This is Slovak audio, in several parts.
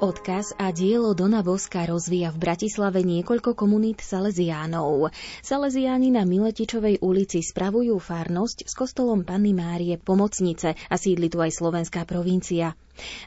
Odkaz a dielo Dona Boska rozvíja v Bratislave niekoľko komunít Salesiánov. Salesiáni na Miletičovej ulici spravujú farnosť s kostolom Panny Márie Pomocnice a sídli tu aj slovenská provincia.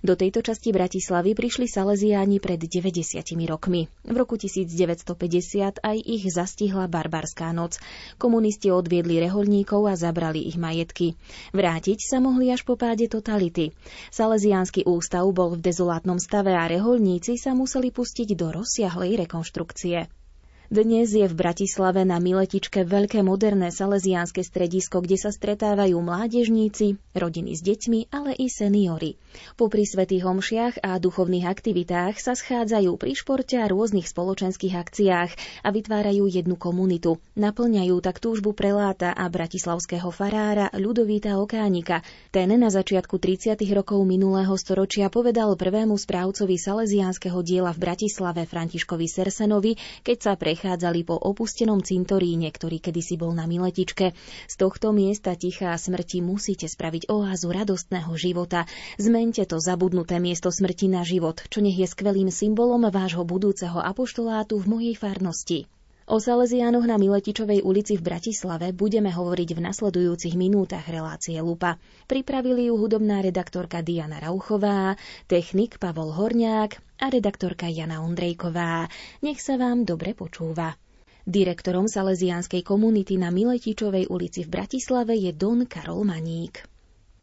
Do tejto časti Bratislavy prišli Salesiáni pred 90 rokmi. V roku 1950 aj ich zastihla barbarská noc. Komunisti odviedli reholníkov a zabrali ich majetky. Vrátiť sa mohli až po páde totality. Salesiánsky ústav bol v dezolátnom stave a reholníci sa museli pustiť do rozsiahlej rekonštrukcie. Dnes je v Bratislave na Miletičke veľké moderné salesiánske stredisko, kde sa stretávajú mládežníci, rodiny s deťmi, ale i seniory. Po pri svetých homšiach a duchovných aktivitách sa schádzajú pri športe a rôznych spoločenských akciách a vytvárajú jednu komunitu. Naplňajú tak túžbu preláta a bratislavského farára Ľudovíta Okánika. Ten na začiatku 30. rokov minulého storočia povedal prvému správcovi salesiánskeho diela v Bratislave Františkovi Sersenovi, keď sa pre prechádzali po opustenom cintoríne, ktorý kedysi bol na Miletičke. Z tohto miesta tichá smrti musíte spraviť oázu radostného života. Zmente to zabudnuté miesto smrti na život, čo nech je skvelým symbolom vášho budúceho apoštolátu v mojej farnosti. O Salesiánoch na Miletičovej ulici v Bratislave budeme hovoriť v nasledujúcich minútach relácie Lupa. Pripravili ju hudobná redaktorka Diana Rauchová, technik Pavol Horniák a redaktorka Jana Ondrejková. Nech sa vám dobre počúva. Direktorom Salesianskej komunity na Miletičovej ulici v Bratislave je Don Karol Maník.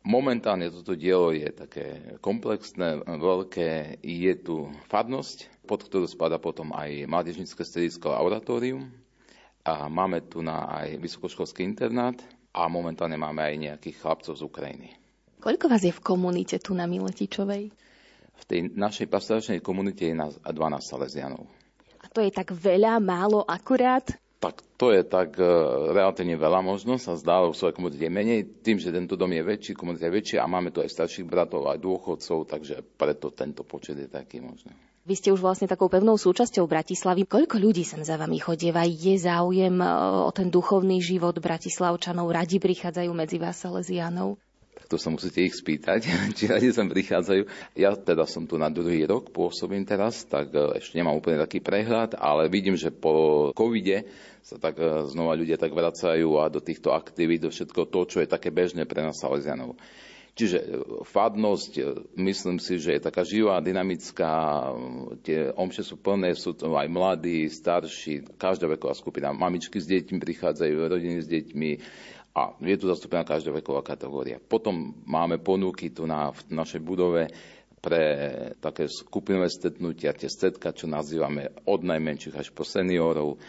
Momentálne toto dielo je také komplexné, veľké. Je tu farnosť, pod ktorú spada potom aj mládežnické stredisko a oratórium. A máme tu na aj vysokoškolský internát a momentálne máme aj nejakých chlapcov z Ukrajiny. Koľko vás je v komunite tu na Miletičovej? V tej našej pastoračnej komunite je nás 12 Salesianov. A to je tak veľa, málo, akurát? Tak to je tak uh, relatívne veľa možno, sa zdá, v svojej komunite je menej. Tým, že tento dom je väčší, komunita je väčšia a máme tu aj starších bratov, aj dôchodcov, takže preto tento počet je taký možno. Vy ste už vlastne takou pevnou súčasťou Bratislavy. Koľko ľudí sem za vami chodieva? Je záujem e, o ten duchovný život Bratislavčanov? Radi prichádzajú medzi vás Salesianov? to sa musíte ich spýtať, či radi sem prichádzajú. Ja teda som tu na druhý rok, pôsobím teraz, tak e, ešte nemám úplne taký prehľad, ale vidím, že po covide sa tak e, znova ľudia tak vracajú a do týchto aktivít, do všetko to, čo je také bežné pre nás Salesianov. Čiže e, fadnosť, myslím si, že je taká živá, dynamická, tie omše sú plné, sú to aj mladí, starší, každá veková skupina. Mamičky s deťmi prichádzajú, rodiny s deťmi, a je tu zastúpená každá veková kategória. Potom máme ponuky tu na, v našej budove pre také skupinové stretnutia, tie stredka, čo nazývame od najmenších až po seniorov.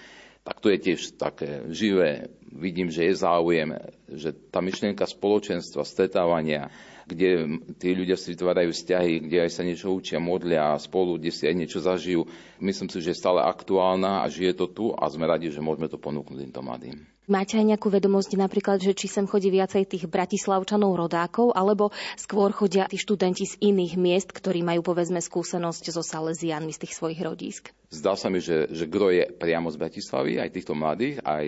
Tak to je tiež také živé. Vidím, že je záujem, že tá myšlienka spoločenstva, stretávania, kde tí ľudia si vytvárajú vzťahy, kde aj sa niečo učia, modlia a spolu, kde si aj niečo zažijú. Myslím si, že je stále aktuálna a žije to tu a sme radi, že môžeme to ponúknuť týmto mladým. Máte aj nejakú vedomosť napríklad, že či sem chodí viacej tých bratislavčanov rodákov, alebo skôr chodia tí študenti z iných miest, ktorí majú povedzme skúsenosť so Salesianmi z tých svojich rodísk? Zdá sa mi, že, že gro je priamo z Bratislavy, aj týchto mladých, aj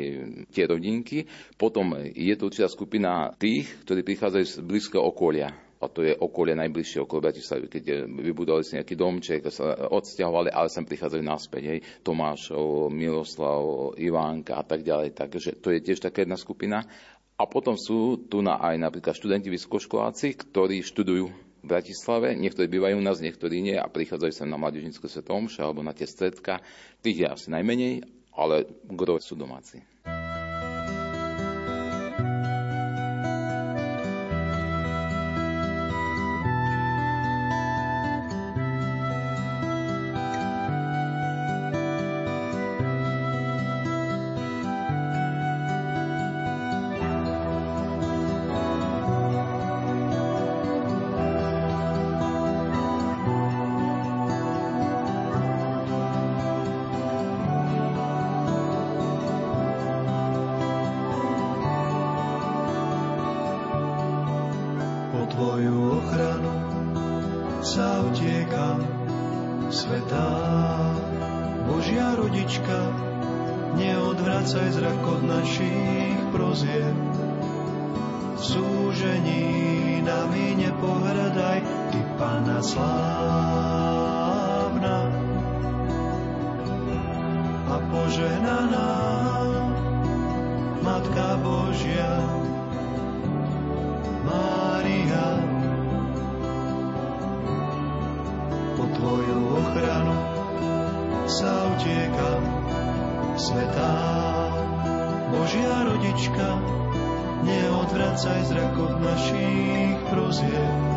tie rodinky. Potom je to určitá skupina tých, ktorí prichádzajú z blízkeho okolia a to je okolie najbližšie okolo Bratislavy, keď vybudovali si nejaký domček, sa odsťahovali, ale sem prichádzajú naspäť, hej, Tomášov, Miloslav, Ivánka a tak ďalej, takže to je tiež taká jedna skupina. A potom sú tu na aj napríklad študenti vysokoškoláci, ktorí študujú v Bratislave, niektorí bývajú u nás, niektorí nie a prichádzajú sem na mladížnickú svetomše alebo na tie stredka. Tých je asi najmenej, ale gro sú domáci. Slávna a požehnaná Matka Božia Mária po Tvoju ochranu sa utiekam svetá Božia rodička neodvracaj zrak od našich prozieb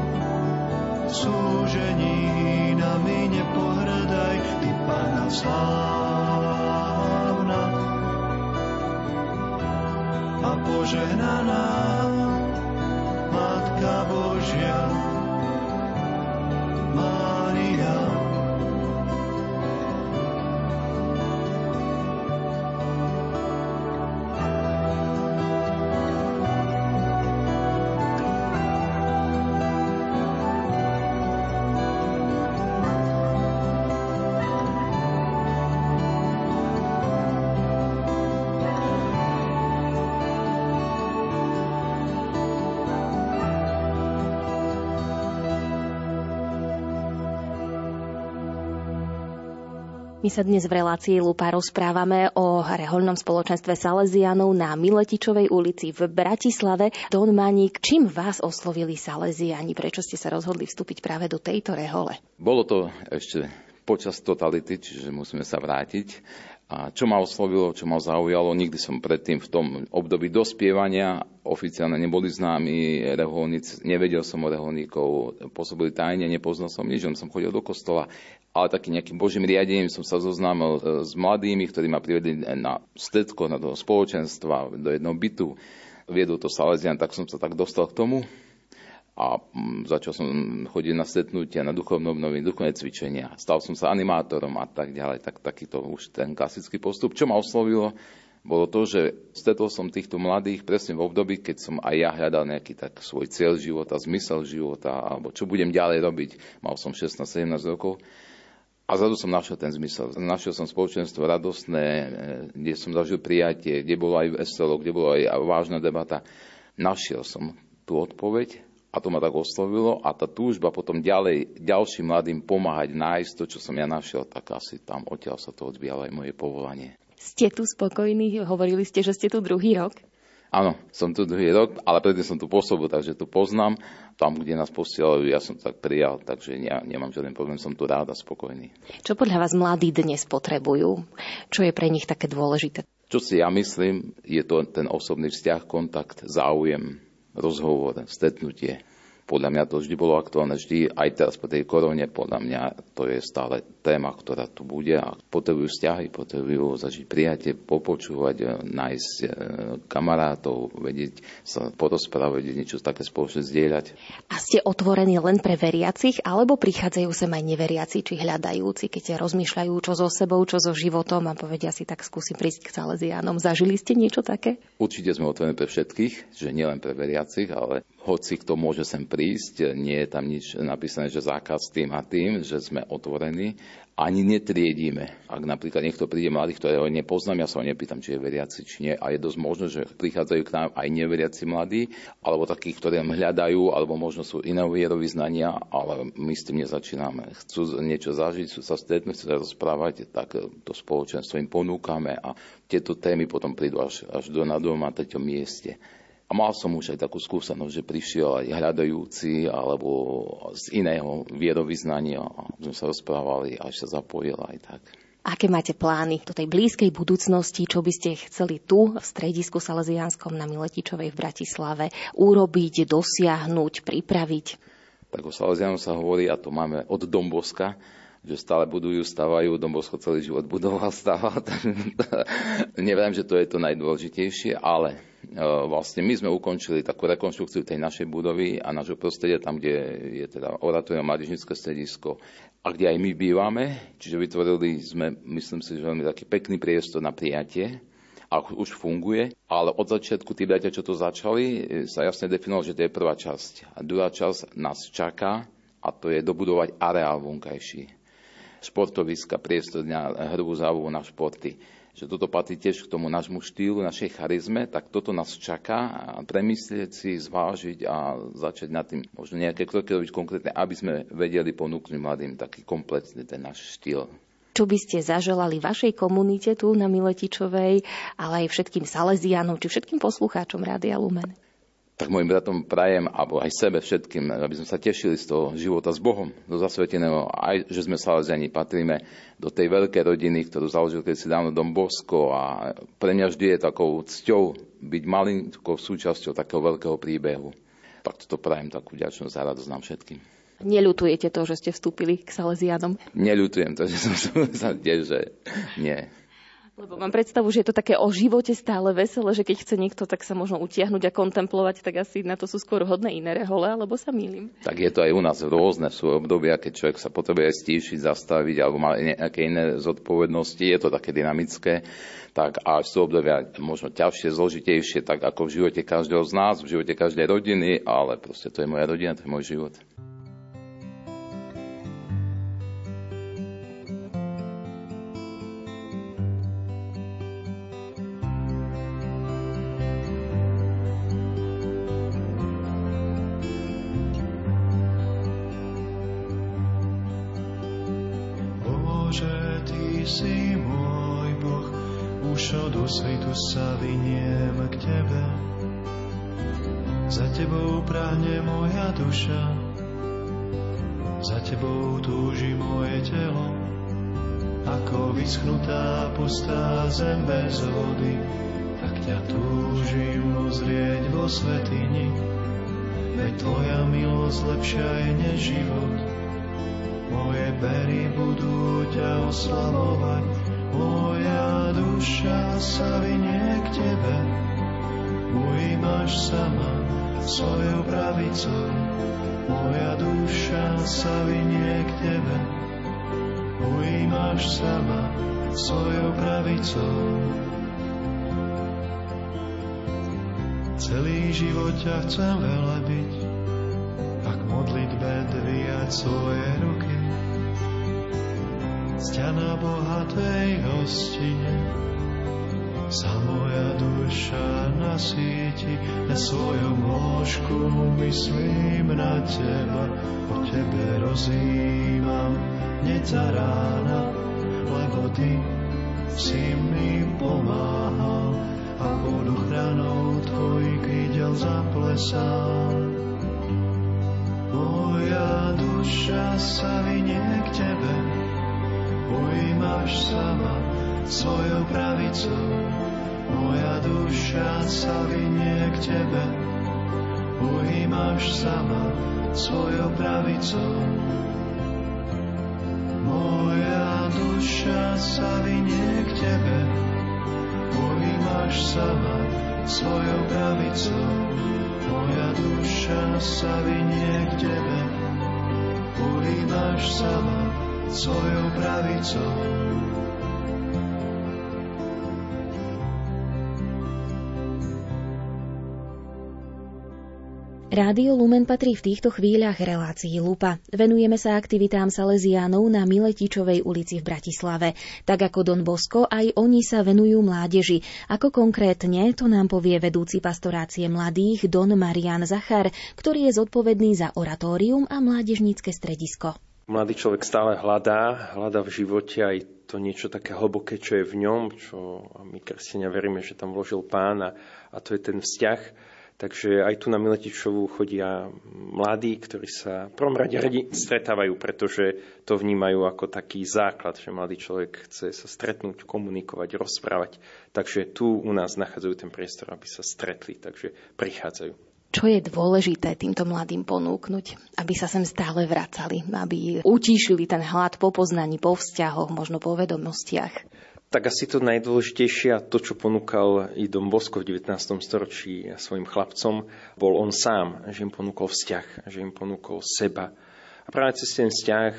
súžení nami nepohrdaj, Ty Pana slávna. A požehnaná Matka Božia, My sa dnes v relácii Lupa rozprávame o rehoľnom spoločenstve Salesianov na Miletičovej ulici v Bratislave. Don Maník, čím vás oslovili Salesiani? Prečo ste sa rozhodli vstúpiť práve do tejto rehole? Bolo to ešte počas totality, čiže musíme sa vrátiť. A čo ma oslovilo, čo ma zaujalo, nikdy som predtým v tom období dospievania oficiálne neboli známi reholníci, nevedel som o reholníkov, pôsobili tajne, nepoznal som nič, som chodil do kostola, ale takým nejakým božím riadením som sa zoznámil e, s mladými, ktorí ma privedli na stredko, na toho spoločenstva, do jedného bytu. Viedol to Salesian, tak som sa tak dostal k tomu a mm, začal som chodiť na stretnutia, na duchovné obnovy, duchovné cvičenia. Stal som sa animátorom a tak ďalej. Tak, takýto už ten klasický postup. Čo ma oslovilo, bolo to, že stretol som týchto mladých presne v období, keď som aj ja hľadal nejaký tak svoj cieľ života, zmysel života, alebo čo budem ďalej robiť. Mal som 16-17 rokov. A zrazu som našiel ten zmysel. Našiel som spoločenstvo radostné, eh, kde som zažil prijatie, kde bolo aj veselo, kde bola aj vážna debata. Našiel som tú odpoveď a to ma tak oslovilo a tá túžba potom ďalej, ďalším mladým pomáhať nájsť to, čo som ja našiel, tak asi tam odtiaľ sa to odvíjalo aj moje povolanie. Ste tu spokojní? Hovorili ste, že ste tu druhý rok? Áno, som tu druhý rok, ale predtým som tu pôsobil, takže tu poznám. Tam, kde nás posielajú, ja som tak prijal, takže ja nemám žiaden problém, som tu rád a spokojný. Čo podľa vás mladí dnes potrebujú? Čo je pre nich také dôležité? Čo si ja myslím, je to ten osobný vzťah, kontakt, záujem, rozhovor, stretnutie. Podľa mňa to vždy bolo aktuálne, vždy aj teraz po tej korone, podľa mňa to je stále téma, ktorá tu bude a potrebujú vzťahy, potrebujú zažiť prijatie, popočúvať, nájsť e, kamarátov, vedieť sa porozprávať, niečo také spoločne zdieľať. A ste otvorení len pre veriacich, alebo prichádzajú sem aj neveriaci, či hľadajúci, keď rozmýšľajú, čo so sebou, čo so životom a povedia si, tak skúsim prísť k Salesianom. Zažili ste niečo také? Určite sme otvorení pre všetkých, že nielen pre veriacich, ale hoci kto môže sem prísť, nie je tam nič napísané, že zákaz tým a tým, že sme otvorení, ani netriedíme. Ak napríklad niekto príde mladý, ktorého nepoznám, ja sa ho nepýtam, či je veriaci, či nie. A je dosť možné, že prichádzajú k nám aj neveriaci mladí, alebo takí, ktorí hľadajú, alebo možno sú iné vierovýznania, ale my s tým nezačíname. Chcú niečo zažiť, chcú sa stretnúť, chcú sa rozprávať, tak to spoločenstvo im ponúkame a tieto témy potom prídu až, až do na dom na treťom mieste. A mal som už aj takú skúsenosť, že prišiel aj hľadajúci alebo z iného vierovýznania a sme sa rozprávali, až sa zapojil aj tak. Aké máte plány do tej blízkej budúcnosti, čo by ste chceli tu v stredisku Salesianskom na Miletičovej v Bratislave urobiť, dosiahnuť, pripraviť? Tak o Salesianu sa hovorí, a to máme od Domboska, že stále budujú, stavajú, Dombosko celý život budoval, stával. Neviem, že to je to najdôležitejšie, ale vlastne my sme ukončili takú rekonštrukciu tej našej budovy a nášho prostredia, tam, kde je teda oratórium mládežnické stredisko a kde aj my bývame. Čiže vytvorili sme, myslím si, že veľmi taký pekný priestor na prijatie a už funguje, ale od začiatku tí bratia, čo to začali, e, sa jasne definovalo, že to je prvá časť. A druhá časť nás čaká a to je dobudovať areál vonkajší športoviska, priestor na hru závu na športy. Že toto patrí tiež k tomu nášmu štýlu, našej charizme, tak toto nás čaká a premyslieť si, zvážiť a začať nad tým možno nejaké kroky robiť konkrétne, aby sme vedeli ponúknuť mladým taký komplexný ten náš štýl. Čo by ste zaželali vašej komunite tu na Miletičovej, ale aj všetkým Salesianom, či všetkým poslucháčom Rádia Lumen? Tak mojim bratom prajem, alebo aj sebe všetkým, aby sme sa tešili z toho života s Bohom, do zasveteného, aj že sme Salesiani, patríme do tej veľkej rodiny, ktorú založil keď si dávno Dom Bosko a pre mňa vždy je takou cťou byť malinkou súčasťou takého veľkého príbehu. Tak toto prajem takú vďačnosť a radosť nám všetkým. Neľutujete to, že ste vstúpili k Salesianom? Neľutujem to, že som sa tiež, že nie. Lebo mám predstavu, že je to také o živote stále veselé, že keď chce niekto tak sa možno utiahnuť a kontemplovať, tak asi na to sú skôr hodné iné rehole, alebo sa mýlim. Tak je to aj u nás rôzne sú obdobia, keď človek sa potrebuje stíšiť, zastaviť alebo má nejaké iné zodpovednosti, je to také dynamické. Tak a sú obdobia možno ťažšie, zložitejšie, tak ako v živote každého z nás, v živote každej rodiny, ale proste to je moja rodina, to je môj život. Hneď za rána lebo ty si mi pomáhal a pod ochranou tvojich krídel zaplesal moja duša sa vynie k tebe ujímaš sama svojou pravicou. Moja duša sa vynie k Tebe, ujímaš sama svojou pravicou. Moja duša sa vynie k Tebe, ujímaš sama svojou pravicou. Moja duša sa vynie k Tebe, ujímaš sama svojou pravicou. Rádio Lumen patrí v týchto chvíľach relácii Lupa. Venujeme sa aktivitám Salesiánov na Miletičovej ulici v Bratislave. Tak ako Don Bosko, aj oni sa venujú mládeži. Ako konkrétne, to nám povie vedúci pastorácie mladých Don Marian Zachar, ktorý je zodpovedný za oratórium a mládežnícke stredisko. Mladý človek stále hľadá, hľadá v živote aj to niečo také hlboké, čo je v ňom, čo my kresťania veríme, že tam vložil pán a, a to je ten vzťah. Takže aj tu na Miletičovú chodia mladí, ktorí sa v prvom rade radi stretávajú, pretože to vnímajú ako taký základ, že mladý človek chce sa stretnúť, komunikovať, rozprávať. Takže tu u nás nachádzajú ten priestor, aby sa stretli, takže prichádzajú. Čo je dôležité týmto mladým ponúknuť, aby sa sem stále vracali, aby utíšili ten hlad po poznaní, po vzťahoch, možno po vedomostiach? Tak asi to najdôležitejšie a to, čo ponúkal i Dom Bosko v 19. storočí svojim chlapcom, bol on sám, že im ponúkol vzťah, že im ponúkol seba, a práve cez ten vzťah,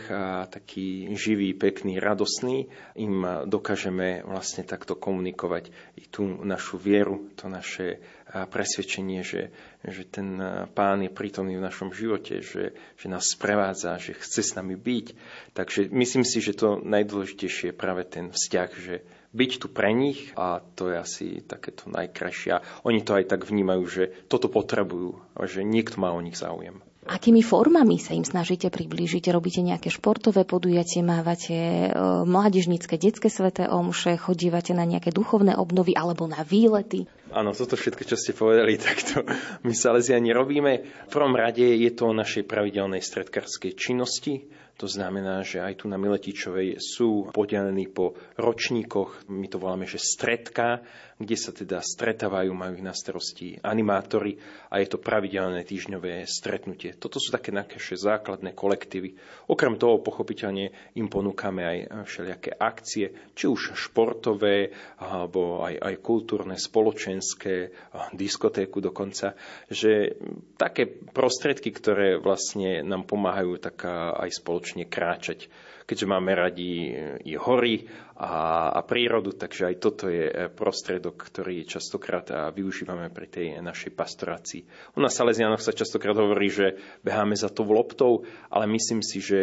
taký živý, pekný, radosný, im dokážeme vlastne takto komunikovať i tú našu vieru, to naše presvedčenie, že, že ten pán je prítomný v našom živote, že, že nás sprevádza, že chce s nami byť. Takže myslím si, že to najdôležitejšie je práve ten vzťah, že byť tu pre nich a to je asi takéto najkrajšie. Oni to aj tak vnímajú, že toto potrebujú že niekto má o nich záujem. Akými formami sa im snažíte priblížiť? Robíte nejaké športové podujatie, mávate e, mládežnícke, detské sveté omše, chodívate na nejaké duchovné obnovy alebo na výlety? Áno, toto všetko, čo ste povedali, takto my Salesiani robíme. V prvom rade je to o našej pravidelnej stredkarskej činnosti. To znamená, že aj tu na Miletičovej sú podelení po ročníkoch, my to voláme, že stredka, kde sa teda stretávajú, majú ich na starosti animátori a je to pravidelné týždňové stretnutie. Toto sú také naše základné kolektívy. Okrem toho, pochopiteľne, im ponúkame aj všelijaké akcie, či už športové, alebo aj, aj kultúrne, spoločenské, diskotéku dokonca, že také prostriedky, ktoré vlastne nám pomáhajú tak aj spoločne kráčať keďže máme radi i hory a, a prírodu, takže aj toto je e, prostriedok, ktorý častokrát využívame pri tej našej pastorácii. U nás Salesianoch sa častokrát hovorí, že beháme za tou loptou, ale myslím si, že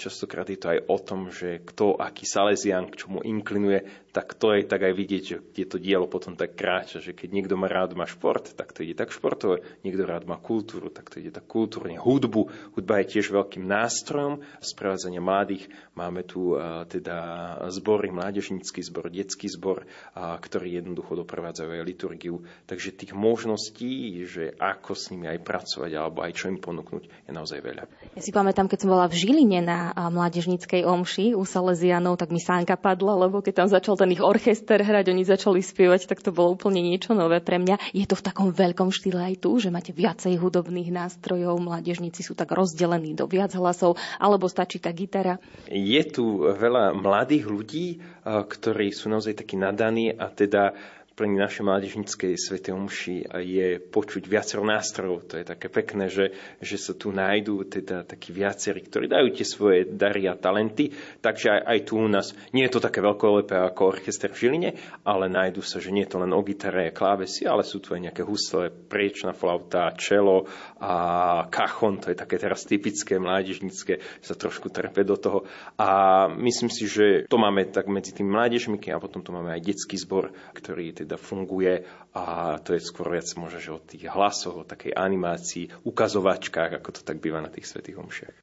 častokrát je to aj o tom, že kto, aký Salesian, k čomu inklinuje, tak to je tak aj vidieť, že kde to dielo potom tak kráča, že keď niekto má rád má šport, tak to ide tak športové, niekto rád má kultúru, tak to ide tak kultúrne. Hudbu, hudba je tiež veľkým nástrojom sprevádzania mladých. Máme tu teda zbory, mládežnícky zbor, detský zbor, ktorý jednoducho doprevádzajú aj liturgiu. Takže tých možností, že ako s nimi aj pracovať, alebo aj čo im ponúknuť, je naozaj veľa. Ja si pamätám, keď som bola v Žiline na mládežníckej omši u Salesianov, tak mi sánka padla, lebo keď tam začal ten ich orchester hrať, oni začali spievať, tak to bolo úplne niečo nové pre mňa. Je to v takom veľkom štýle aj tu, že máte viacej hudobných nástrojov, mládežníci sú tak rozdelení do viac hlasov, alebo stačí tá gitara? Je tu veľa mladých ľudí, ktorí sú naozaj takí nadaní a teda pri našej mládežnickej svete omši je počuť viacero nástrojov. To je také pekné, že, že sa tu nájdú teda takí viacerí, ktorí dajú tie svoje dary a talenty. Takže aj, aj tu u nás nie je to také veľkolepé ako orchester v Žiline, ale nájdu sa, že nie je to len o gitare a klávesy, ale sú tu aj nejaké husle, priečná flauta, čelo a kachon, to je také teraz typické mládežnické, sa trošku trepe do toho. A myslím si, že to máme tak medzi tými mládežmi a potom tu máme aj detský zbor, ktorý teda funguje a to je skôr viac možno, že o tých hlasoch, o takej animácii, ukazovačkách, ako to tak býva na tých svetých omšiach.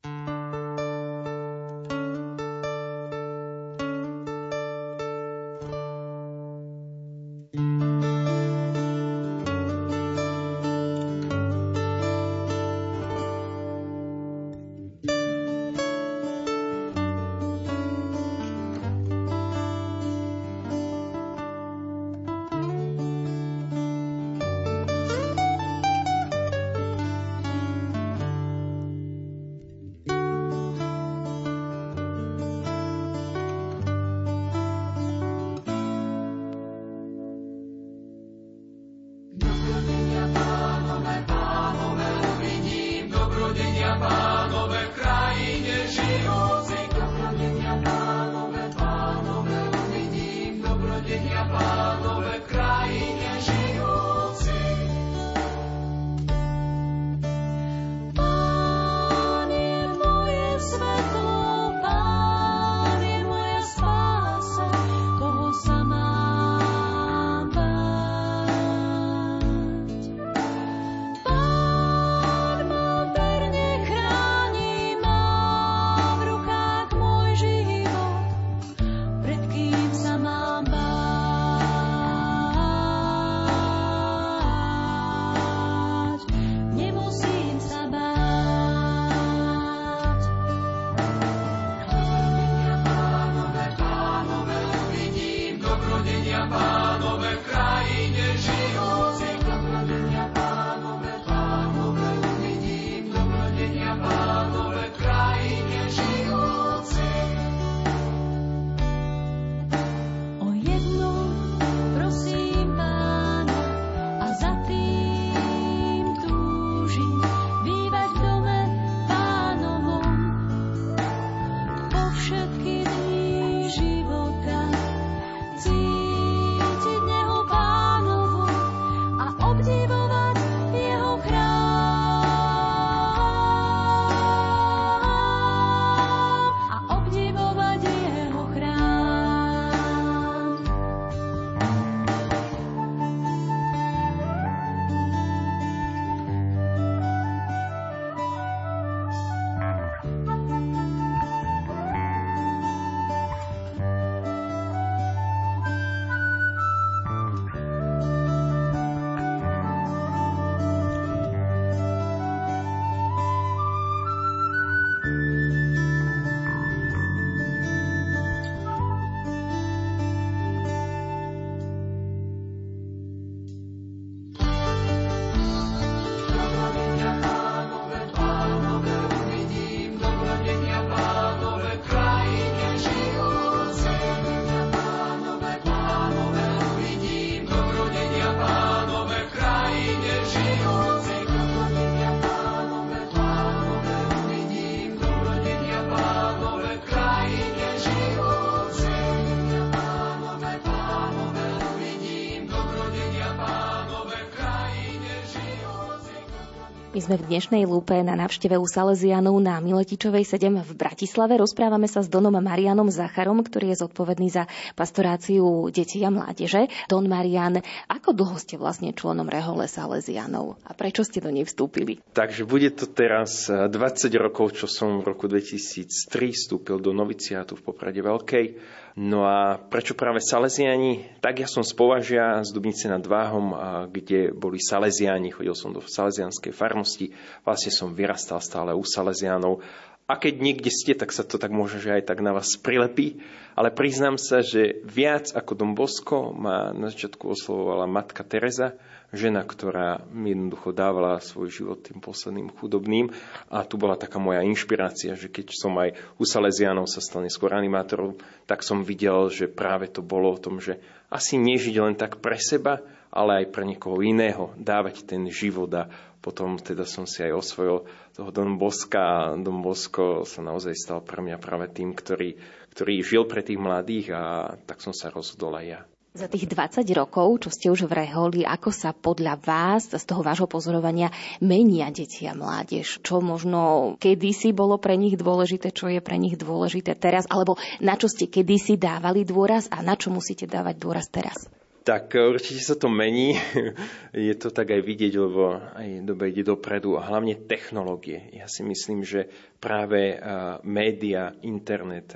Sme v dnešnej lúpe na návšteve u Salesianov na Miletičovej 7 v Bratislave. Rozprávame sa s Donom Marianom Zacharom, ktorý je zodpovedný za pastoráciu detí a mládeže. Don Marian, ako dlho ste vlastne členom Rehole Salesianov a prečo ste do nej vstúpili? Takže bude to teraz 20 rokov, čo som v roku 2003 vstúpil do noviciátu v Poprade Veľkej. No a prečo práve Salesiani? Tak ja som z Považia, z Dubnice nad Váhom, kde boli Salesiani, chodil som do Salesianskej farnosti, vlastne som vyrastal stále u Salesianov a keď niekde ste, tak sa to tak môže, že aj tak na vás prilepí. Ale priznám sa, že viac ako Dom Bosko ma na začiatku oslovovala matka Teresa, žena, ktorá mi jednoducho dávala svoj život tým posledným chudobným. A tu bola taká moja inšpirácia, že keď som aj u Salesianov sa stal neskôr animátorom, tak som videl, že práve to bolo o tom, že asi nežiť len tak pre seba, ale aj pre niekoho iného, dávať ten život a potom teda som si aj osvojil toho Don Boska a Don Bosko sa naozaj stal pre mňa práve tým, ktorý, ktorý žil pre tých mladých a tak som sa rozhodol aj ja. Za tých 20 rokov, čo ste už v Reholi, ako sa podľa vás, z toho vášho pozorovania, menia deti a mládež? Čo možno kedysi bolo pre nich dôležité, čo je pre nich dôležité teraz? Alebo na čo ste kedysi dávali dôraz a na čo musíte dávať dôraz teraz? Tak určite sa to mení. Je to tak aj vidieť, lebo aj doba ide dopredu a hlavne technológie. Ja si myslím, že práve média, internet,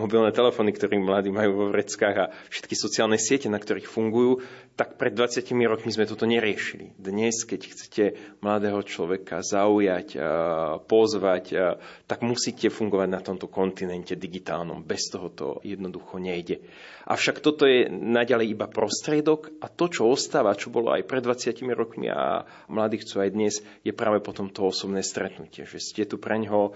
mobilné telefóny, ktoré mladí majú vo vreckách a všetky sociálne siete, na ktorých fungujú, tak pred 20 rokmi sme toto neriešili. Dnes, keď chcete mladého človeka zaujať, pozvať, tak musíte fungovať na tomto kontinente digitálnom. Bez toho to jednoducho nejde. Avšak toto je naďalej iba prostriedok a to, čo ostáva, čo bolo aj pred 20 rokmi a mladí chcú aj dnes, je práve potom to osobné stretnutie. Že ste tu pre ňoho,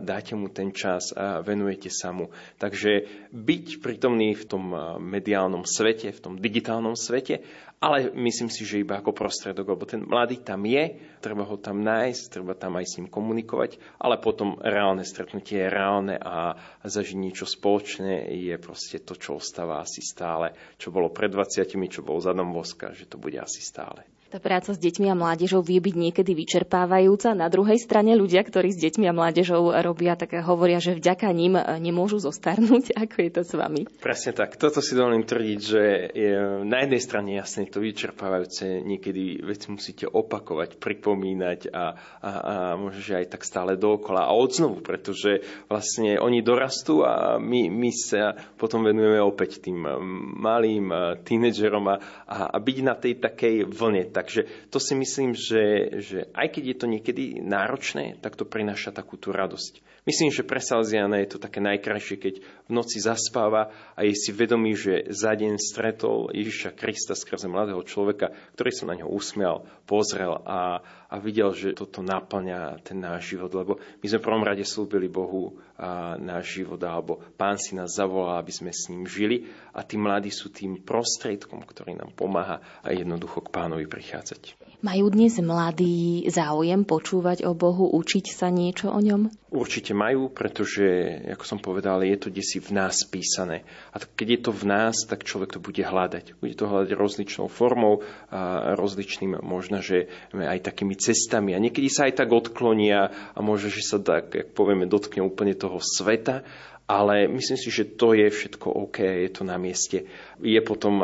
dáte mu ten čas, a venujete sa mu. Takže byť prítomný v tom mediálnom svete, v tom digitálnom svete, ale myslím si, že iba ako prostredok, lebo ten mladý tam je, treba ho tam nájsť, treba tam aj s ním komunikovať, ale potom reálne stretnutie je reálne a zažiť niečo spoločné je proste to, čo ostáva asi stále, čo bolo pred 20, čo bolo za Voska, že to bude asi stále. Tá práca s deťmi a mládežou vie byť niekedy vyčerpávajúca. Na druhej strane ľudia, ktorí s deťmi a mládežou robia, tak hovoria, že vďaka ním nemôžu zostarnúť. Ako je to s vami? Presne tak. Toto si dovolím tvrdiť, že je na jednej strane jasne to vyčerpávajúce. Niekedy veci musíte opakovať, pripomínať a, a, a možno, že aj tak stále dookola a odznovu, pretože vlastne oni dorastú a my, my sa potom venujeme opäť tým malým tínedžerom a, a, a byť na tej takej vlne, tak Takže to si myslím, že, že aj keď je to niekedy náročné, tak to prináša takú tú radosť. Myslím, že pre Salziana je to také najkrajšie, keď v noci zaspáva a je si vedomý, že za deň stretol Ježiša Krista skrze mladého človeka, ktorý sa na ňo usmial, pozrel a, a videl, že toto naplňa ten náš život. Lebo my sme v prvom rade slúbili Bohu a náš život, alebo Pán si nás zavolal, aby sme s ním žili a tí mladí sú tým prostriedkom, ktorý nám pomáha a jednoducho k Pánovi prichádzať. Majú dnes mladí záujem počúvať o Bohu, učiť sa niečo o ňom? Určite majú, pretože, ako som povedal, je to desi v nás písané. A keď je to v nás, tak človek to bude hľadať. Bude to hľadať rozličnou formou, a rozličným možno, že aj takými cestami. A niekedy sa aj tak odklonia a možno, že sa tak, jak povieme, dotkne úplne toho sveta ale myslím si, že to je všetko OK, je to na mieste. Je potom,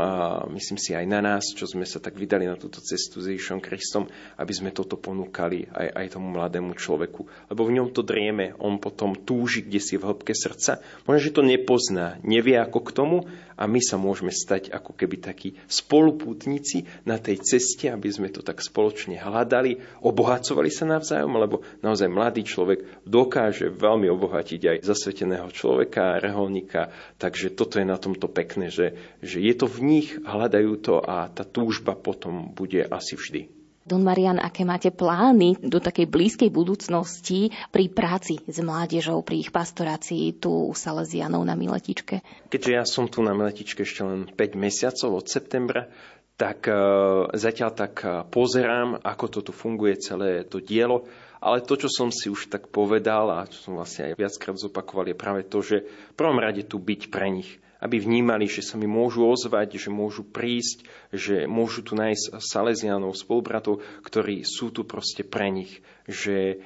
myslím si, aj na nás, čo sme sa tak vydali na túto cestu s Ježišom Kristom, aby sme toto ponúkali aj, aj tomu mladému človeku. Lebo v ňom to drieme, on potom túži, kde si v hĺbke srdca. Možno, že to nepozná, nevie ako k tomu a my sa môžeme stať ako keby takí spolupútnici na tej ceste, aby sme to tak spoločne hľadali, obohacovali sa navzájom, lebo naozaj mladý človek dokáže veľmi obohatiť aj zasveteného človeka reholníka. Takže toto je na tomto pekné, že, že je to v nich, hľadajú to a tá túžba potom bude asi vždy. Don Marian, aké máte plány do takej blízkej budúcnosti pri práci s mládežou, pri ich pastorácii tu u Salesianov na Miletičke? Keďže ja som tu na Miletičke ešte len 5 mesiacov od septembra, tak uh, zatiaľ tak uh, pozerám, ako to tu funguje celé to dielo ale to, čo som si už tak povedal a čo som vlastne aj viackrát zopakoval, je práve to, že v prvom rade tu byť pre nich aby vnímali, že sa mi môžu ozvať, že môžu prísť, že môžu tu nájsť Salesianov, spolubratov, ktorí sú tu proste pre nich, že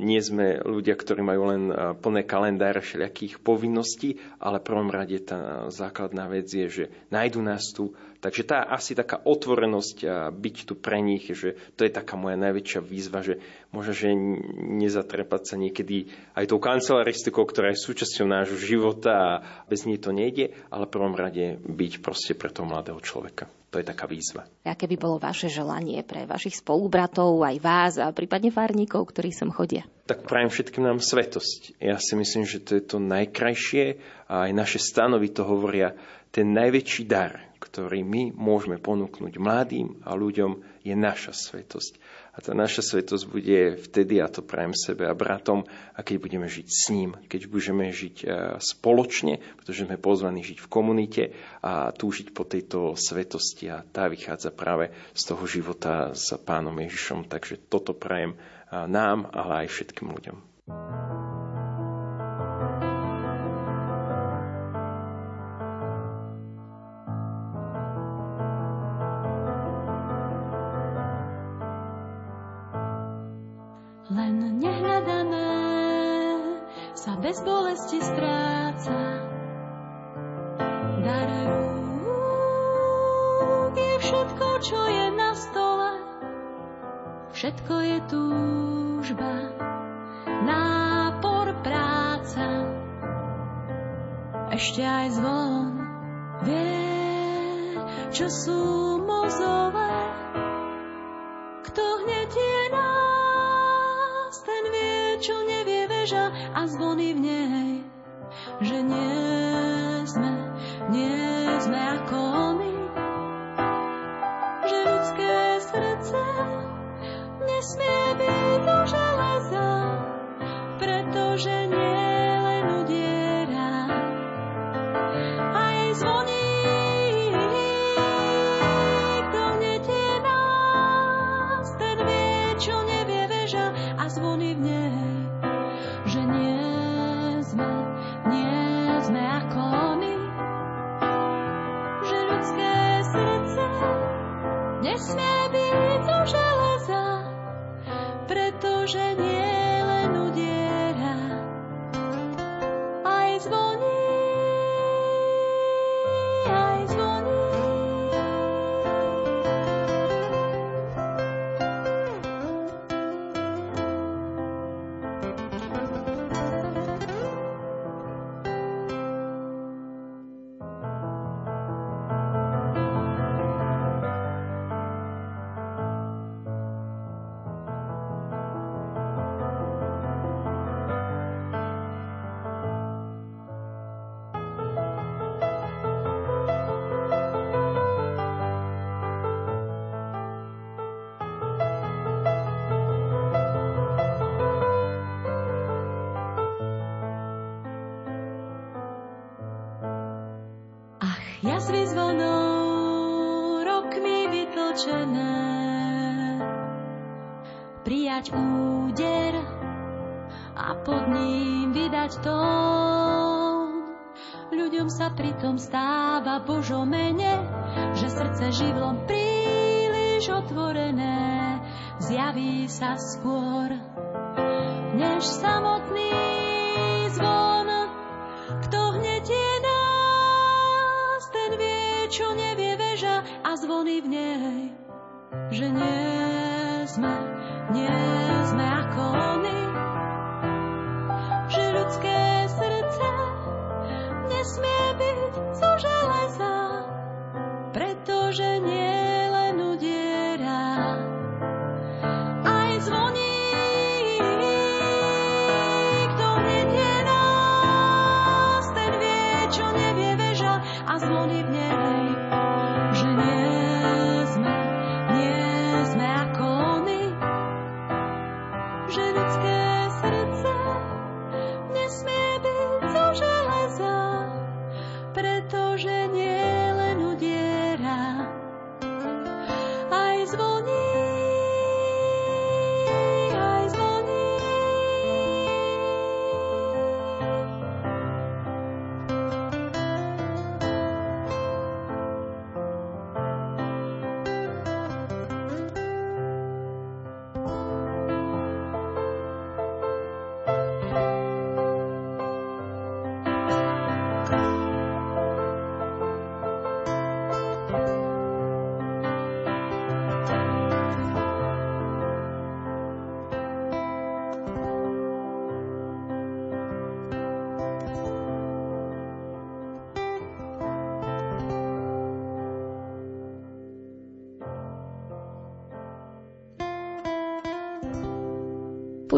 nie sme ľudia, ktorí majú len uh, plné kalendáre všelijakých povinností, ale prvom rade tá základná vec je, že nájdu nás tu. Takže tá asi taká otvorenosť a byť tu pre nich, že to je taká moja najväčšia výzva, že možno, že nezatrepať sa niekedy aj tou kancelaristikou, ktorá je súčasťou nášho života a bez nej to nejde, ale prvom rade byť proste pre toho mladého človeka. To je taká výzva. Aké by bolo vaše želanie pre vašich spolubratov, aj vás a prípadne farníkov, ktorí sem chodia? Tak prajem všetkým nám svetosť. Ja si myslím, že to je to najkrajšie a aj naše stanovy to hovoria. Ten najväčší dar, ktorý my môžeme ponúknuť mladým a ľuďom, je naša svetosť. A tá naša svetosť bude vtedy, a to prajem sebe a bratom, a keď budeme žiť s ním, keď budeme žiť e, spoločne, pretože sme pozvaní žiť v komunite a túžiť po tejto svetosti a tá vychádza práve z toho života s pánom Ježišom. Takže toto prajem e, nám, ale aj všetkým ľuďom. bez Ešte aj zvon vie, čo sú mozové. Kto hnetie nás, ten vie, čo nevie veža a zvony v nej, že nie sme, nie sme ako oni, že ľudské srdce nesmie byť vytlčené prijať úder a pod ním vydať tón. Ľuďom sa pritom stáva Božo mene, že srdce živlom príliš otvorené zjaví sa skôr, než samotný zvon, kto hnetie nás, ten vie, čo nevie veža a zvony v nej, že nie sme, nie sme ako oni,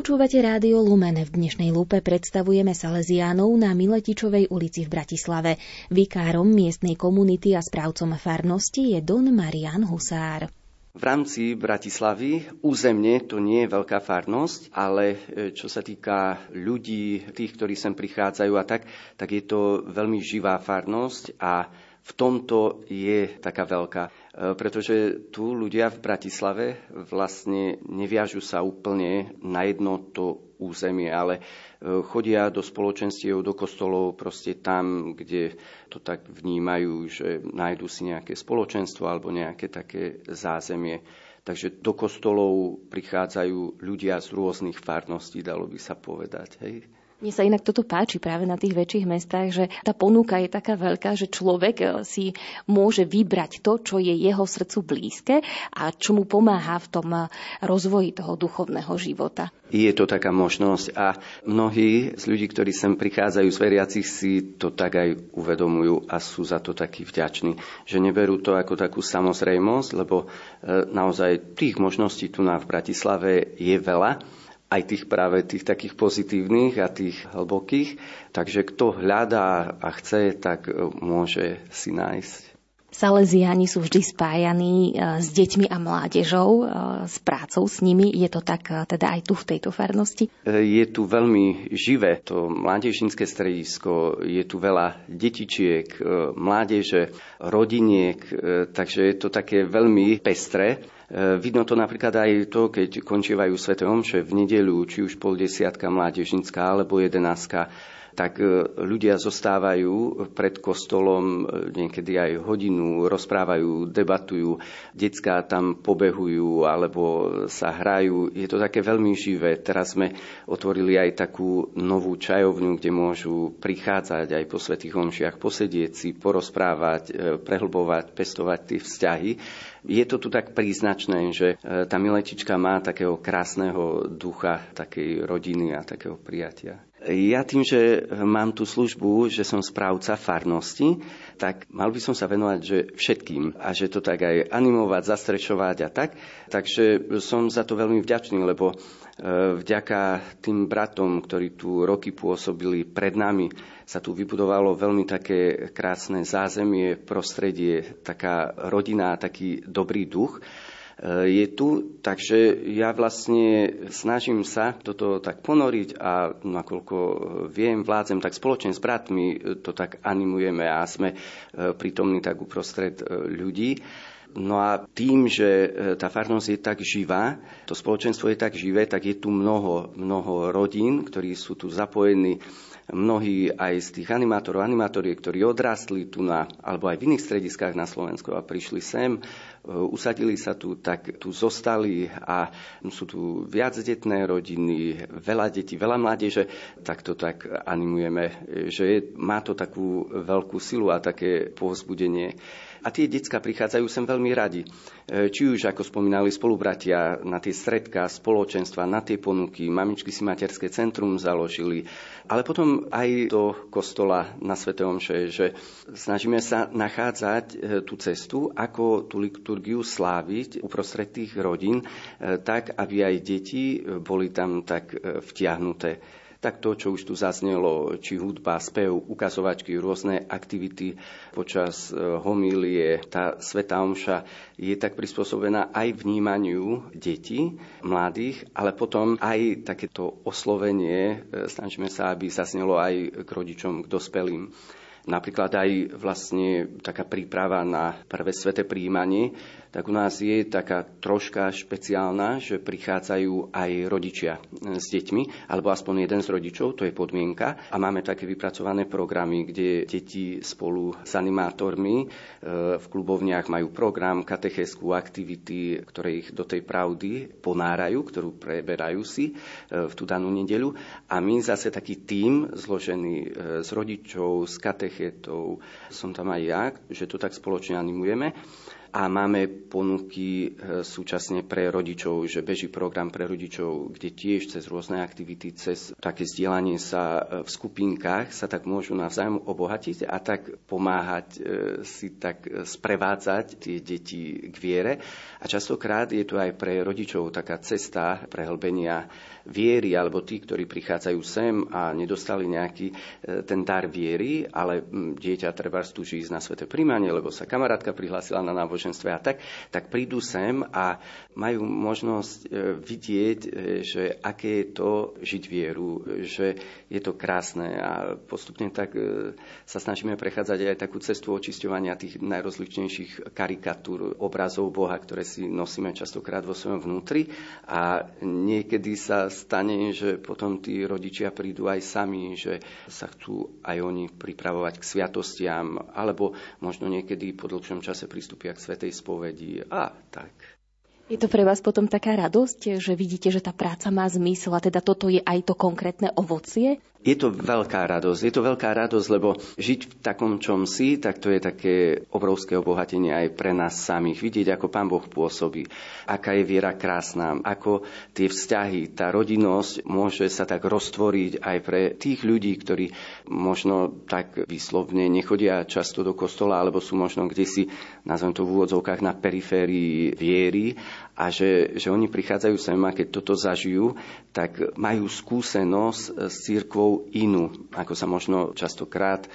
Počúvate Rádio Lumen. V dnešnej lúpe predstavujeme Salesiánov na Miletičovej ulici v Bratislave. Vikárom miestnej komunity a správcom farnosti je Don Marian Husár. V rámci Bratislavy územne to nie je veľká farnosť, ale e, čo sa týka ľudí, tých, ktorí sem prichádzajú a tak, tak je to veľmi živá farnosť a v tomto je taká veľká. E, pretože tu ľudia v Bratislave vlastne neviažu sa úplne na jedno to územie, ale e, chodia do spoločenstiev, do kostolov, proste tam, kde to tak vnímajú, že nájdu si nejaké spoločenstvo alebo nejaké také zázemie. Takže do kostolov prichádzajú ľudia z rôznych farností, dalo by sa povedať. Hej. Mne sa inak toto páči práve na tých väčších mestách, že tá ponuka je taká veľká, že človek eh, si môže vybrať to, čo je jeho srdcu blízke a čo mu pomáha v tom eh, rozvoji toho duchovného života. Je to taká možnosť a mnohí z ľudí, ktorí sem prichádzajú z veriacich, si to tak aj uvedomujú a sú za to takí vďační, že neberú to ako takú samozrejmosť, lebo eh, naozaj tých možností tu na v Bratislave je veľa aj tých práve tých takých pozitívnych a tých hlbokých. Takže kto hľadá a chce, tak môže si nájsť. Salesiáni sú vždy spájaní e, s deťmi a mládežou, e, s prácou s nimi. Je to tak teda aj tu v tejto farnosti? Je tu veľmi živé to mládežnícke stredisko, je tu veľa detičiek, mládeže, rodiniek, takže je to také veľmi pestré. E, vidno to napríklad aj to, keď končívajú Svete Omše v nedeľu, či už pol desiatka mládežnická alebo jedenáctka, tak e, ľudia zostávajú pred kostolom e, niekedy aj hodinu, rozprávajú, debatujú, decká tam pobehujú alebo sa hrajú. Je to také veľmi živé. Teraz sme otvorili aj takú novú čajovňu, kde môžu prichádzať aj po svetých omšiach, posedieť si, porozprávať, prehlbovať, pestovať tie vzťahy. Je to tu tak príznačné, že e, tá miletička má takého krásneho ducha, takej rodiny a takého prijatia. Ja tým, že mám tú službu, že som správca farnosti, tak mal by som sa venovať že všetkým a že to tak aj animovať, zastrešovať a tak. Takže som za to veľmi vďačný, lebo e, vďaka tým bratom, ktorí tu roky pôsobili pred nami, sa tu vybudovalo veľmi také krásne zázemie, prostredie, taká rodina, taký dobrý duch je tu, takže ja vlastne snažím sa toto tak ponoriť a nakoľko viem, vládzem, tak spoločne s bratmi to tak animujeme a sme e, prítomní tak uprostred e, ľudí. No a tým, že tá farnosť je tak živá, to spoločenstvo je tak živé, tak je tu mnoho, mnoho rodín, ktorí sú tu zapojení mnohí aj z tých animátorov, animátoriek, ktorí odrastli tu na, alebo aj v iných strediskách na Slovensku a prišli sem, e, usadili sa tu, tak tu zostali a sú tu viacdetné rodiny, veľa detí, veľa mládeže, tak to tak animujeme, že je, má to takú veľkú silu a také povzbudenie. A tie decka prichádzajú sem veľmi radi. E, či už, ako spomínali spolubratia, na tie stredka, spoločenstva, na tie ponuky, mamičky si materské centrum založili, ale potom aj do kostola na Svete Omše, že snažíme sa nachádzať e, tú cestu, ako tú liturgiu sláviť uprostred tých rodín, e, tak, aby aj deti boli tam tak vtiahnuté tak to, čo už tu zaznelo, či hudba, spev, ukazovačky, rôzne aktivity počas e, homílie, tá Sveta Omša je tak prispôsobená aj vnímaniu detí, mladých, ale potom aj takéto oslovenie, e, snažíme sa, aby zaznelo aj k rodičom, k dospelým. Napríklad aj vlastne taká príprava na prvé sveté príjmanie, tak u nás je taká troška špeciálna, že prichádzajú aj rodičia e, s deťmi, alebo aspoň jeden z rodičov, to je podmienka. A máme také vypracované programy, kde deti spolu s animátormi e, v klubovniach majú program, katechésku, aktivity, ktoré ich do tej pravdy ponárajú, ktorú preberajú si e, v tú danú nedeľu. A my zase taký tím zložený z rodičov, z katechetov, som tam aj ja, že to tak spoločne animujeme a máme ponuky e, súčasne pre rodičov, že beží program pre rodičov, kde tiež cez rôzne aktivity, cez také zdieľanie sa e, v skupinkách sa tak môžu navzájom obohatiť a tak pomáhať si tak sprevádzať tie deti k viere. A častokrát je tu aj pre rodičov taká cesta prehlbenia viery, alebo tí, ktorí prichádzajú sem a nedostali nejaký ten dar viery, ale dieťa treba stúži ísť na sveté príjmanie, lebo sa kamarátka prihlásila na náboženstve a tak, tak prídu sem a majú možnosť e, vidieť, e, že aké je to žiť vieru, že je to krásne. A postupne tak e, sa snažíme prechádzať aj takú cestu očisťovania tých najrozličnejších karikatúr, obrazov Boha, ktoré si nosíme častokrát vo svojom vnútri. A niekedy sa stane, že potom tí rodičia prídu aj sami, že sa chcú aj oni pripravovať k sviatostiam, alebo možno niekedy po dlhšom čase pristúpia k svetej spovedi a tak. Je to pre vás potom taká radosť, že vidíte, že tá práca má zmysel a teda toto je aj to konkrétne ovocie? Je to veľká radosť. Je to veľká radosť, lebo žiť v takom čom si, tak to je také obrovské obohatenie aj pre nás samých. Vidieť, ako Pán Boh pôsobí, aká je viera krásna, ako tie vzťahy, tá rodinnosť môže sa tak roztvoriť aj pre tých ľudí, ktorí možno tak vyslovne nechodia často do kostola, alebo sú možno kde si, nazvem to v úvodzovkách, na periférii viery a že, že oni prichádzajú sem a keď toto zažijú, tak majú skúsenosť s církvou inú, ako sa možno častokrát e,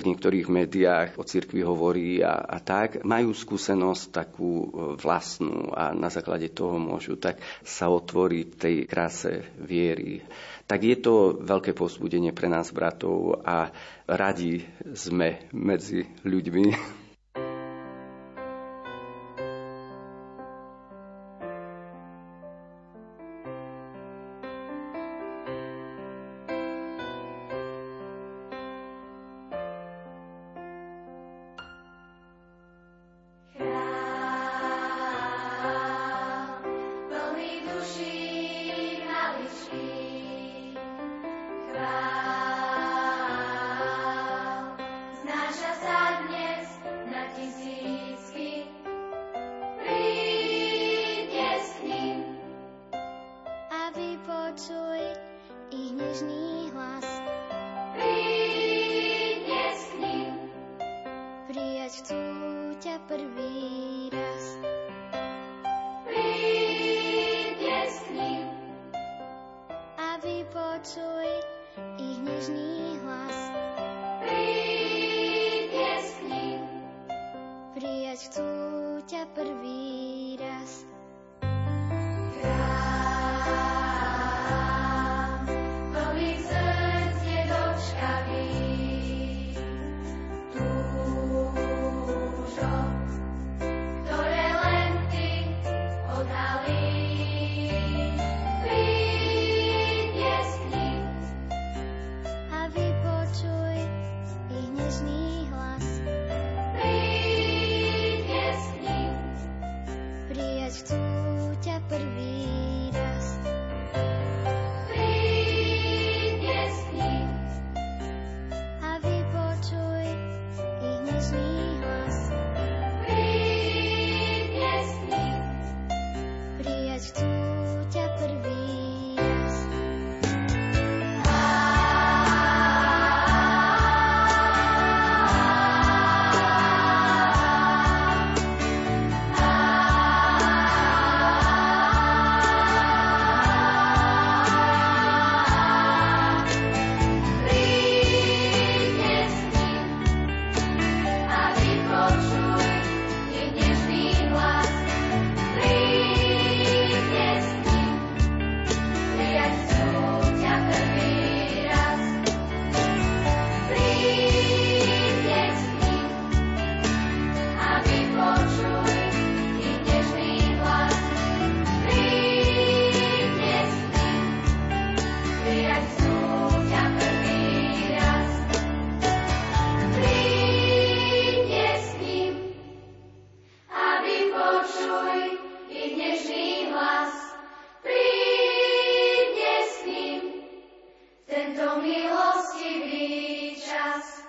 v niektorých médiách o církvi hovorí a, a tak. Majú skúsenosť takú e, vlastnú a na základe toho môžu tak sa otvoriť tej kráse viery. Tak je to veľké povzbudenie pre nás, bratov, a radi sme medzi ľuďmi.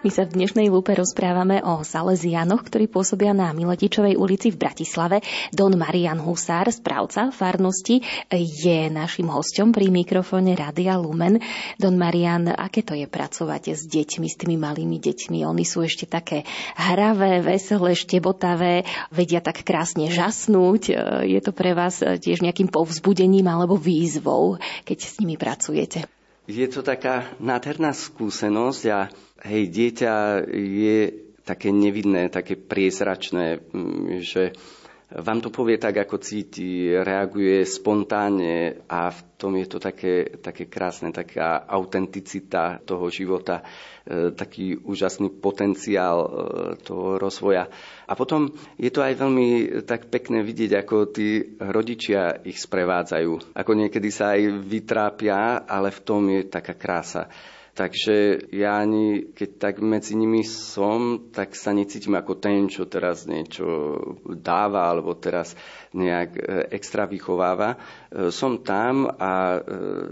My sa v dnešnej lúpe rozprávame o Salesianoch, ktorí pôsobia na Miletičovej ulici v Bratislave. Don Marian Husár, správca farnosti, je našim hostom pri mikrofóne Radia Lumen. Don Marian, aké to je pracovať s deťmi, s tými malými deťmi? Oni sú ešte také hravé, veselé, štebotavé, vedia tak krásne žasnúť. Je to pre vás tiež nejakým povzbudením alebo výzvou, keď s nimi pracujete? Je to taká nádherná skúsenosť a hej, dieťa je také nevidné, také priezračné, mm, že vám to povie tak, ako cíti, reaguje spontánne a v tom je to také, také krásne, taká autenticita toho života, e, taký úžasný potenciál e, toho rozvoja. A potom je to aj veľmi tak pekné vidieť, ako tí rodičia ich sprevádzajú. Ako niekedy sa aj vytrápia, ale v tom je taká krása. Takže ja ani keď tak medzi nimi som, tak sa necítim ako ten, čo teraz niečo dáva alebo teraz nejak e, extra vychováva. E, som tam a e,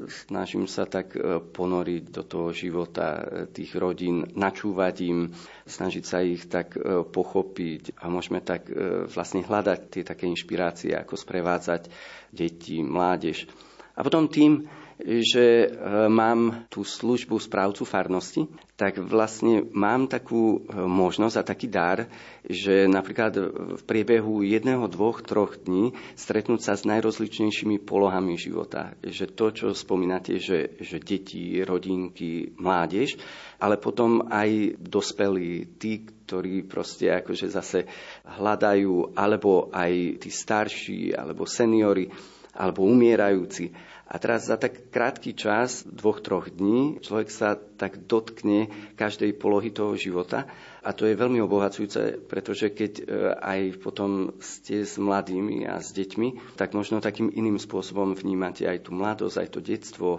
snažím sa tak ponoriť do toho života tých rodín, načúvať im, snažiť sa ich tak pochopiť a môžeme tak vlastne hľadať tie také inšpirácie, ako sprevádzať deti, mládež. A potom tým, že e, mám tú službu správcu farnosti, tak vlastne mám takú e, možnosť a taký dar, že napríklad v priebehu jedného, dvoch, troch dní stretnúť sa s najrozličnejšími polohami života. Že to, čo spomínate, že, že deti, rodinky, mládež, ale potom aj dospelí, tí, ktorí proste akože zase hľadajú, alebo aj tí starší, alebo seniory, alebo umierajúci. A teraz za tak krátky čas, dvoch, troch dní, človek sa tak dotkne každej polohy toho života. A to je veľmi obohacujúce, pretože keď e, aj potom ste s mladými a s deťmi, tak možno takým iným spôsobom vnímate aj tú mladosť, aj to detstvo,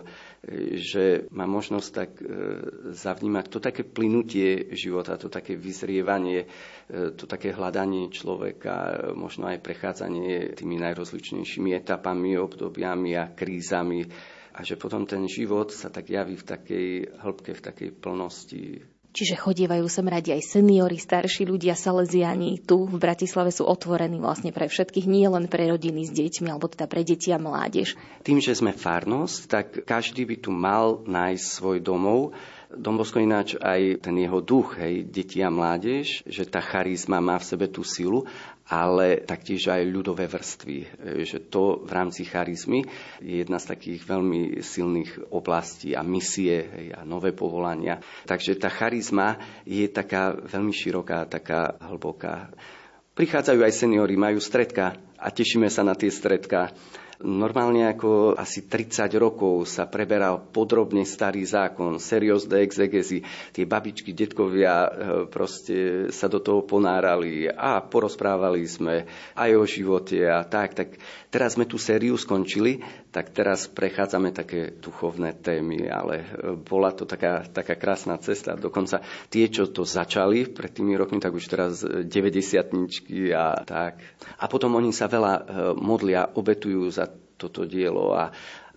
že má možnosť tak e, zavnímať to také plynutie života, to také vyzrievanie, to také hľadanie človeka, možno aj prechádzanie tými najrozličnejšími etapami, obdobiami a krízami a že potom ten život sa tak javí v takej hĺbke, v takej plnosti. Čiže chodievajú sem radi aj seniory, starší ľudia, saleziani. Tu v Bratislave sú otvorení vlastne pre všetkých, nie len pre rodiny s deťmi, alebo teda pre deti a mládež. Tým, že sme farnosť, tak každý by tu mal nájsť svoj domov Dombosko ináč aj ten jeho duch, hej, deti a mládež, že tá charizma má v sebe tú silu, ale taktiež aj ľudové vrstvy. Že to v rámci charizmy je jedna z takých veľmi silných oblastí a misie a nové povolania. Takže tá charizma je taká veľmi široká, taká hlboká. Prichádzajú aj seniory, majú stredka a tešíme sa na tie stredka. Normálne ako asi 30 rokov sa preberal podrobne starý zákon, seriózne exegezy. Tie babičky, detkovia e, proste sa do toho ponárali a porozprávali sme aj o živote a tak. Tak teraz sme tú sériu skončili, tak teraz prechádzame také duchovné témy, ale e, bola to taká, taká krásna cesta. Dokonca tie, čo to začali pred tými rokmi, tak už teraz 90 a tak. A potom oni sa veľa e, modlia, obetujú za toto dielo a,